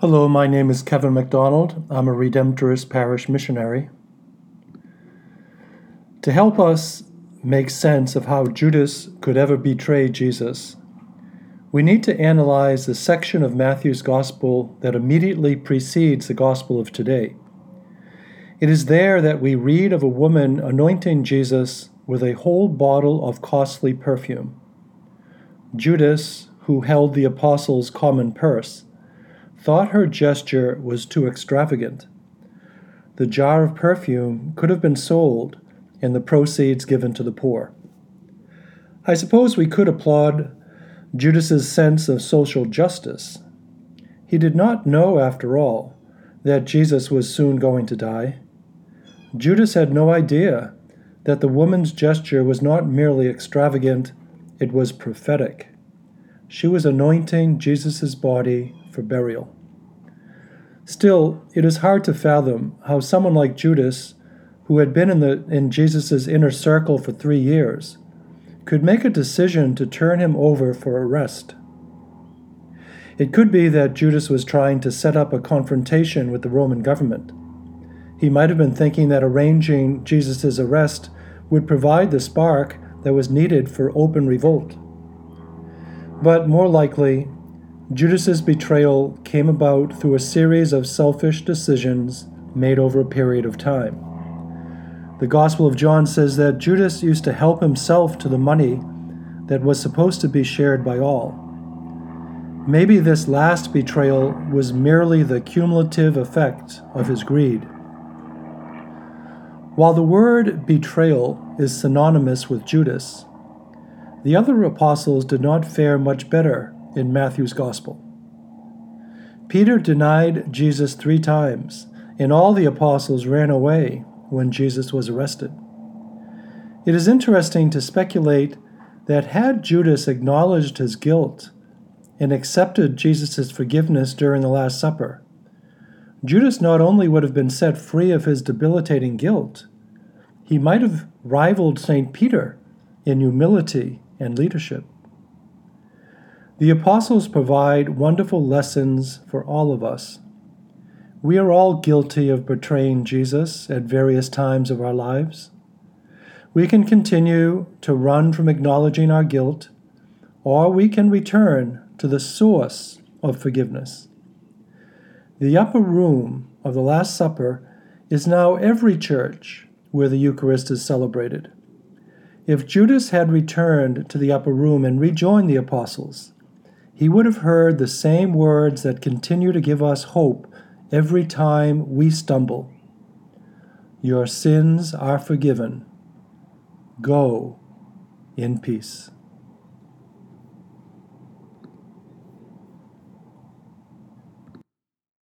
Hello, my name is Kevin McDonald. I'm a Redemptorist parish missionary. To help us make sense of how Judas could ever betray Jesus, we need to analyze the section of Matthew's Gospel that immediately precedes the Gospel of today. It is there that we read of a woman anointing Jesus with a whole bottle of costly perfume. Judas, who held the apostles' common purse, thought her gesture was too extravagant. The jar of perfume could have been sold and the proceeds given to the poor. I suppose we could applaud Judas's sense of social justice. He did not know, after all, that Jesus was soon going to die. Judas had no idea that the woman's gesture was not merely extravagant, it was prophetic. She was anointing Jesus' body for burial. Still, it is hard to fathom how someone like Judas, who had been in, in Jesus' inner circle for three years, could make a decision to turn him over for arrest. It could be that Judas was trying to set up a confrontation with the Roman government. He might have been thinking that arranging Jesus' arrest would provide the spark that was needed for open revolt. But more likely, Judas's betrayal came about through a series of selfish decisions made over a period of time. The Gospel of John says that Judas used to help himself to the money that was supposed to be shared by all. Maybe this last betrayal was merely the cumulative effect of his greed. While the word betrayal is synonymous with Judas, the other apostles did not fare much better in Matthew's Gospel. Peter denied Jesus three times, and all the apostles ran away when Jesus was arrested. It is interesting to speculate that had Judas acknowledged his guilt and accepted Jesus' forgiveness during the Last Supper, Judas not only would have been set free of his debilitating guilt, he might have rivaled St. Peter in humility and leadership. The apostles provide wonderful lessons for all of us. We are all guilty of betraying Jesus at various times of our lives. We can continue to run from acknowledging our guilt, or we can return to the source of forgiveness. The upper room of the Last Supper is now every church where the Eucharist is celebrated. If Judas had returned to the upper room and rejoined the apostles, he would have heard the same words that continue to give us hope every time we stumble. Your sins are forgiven. Go in peace.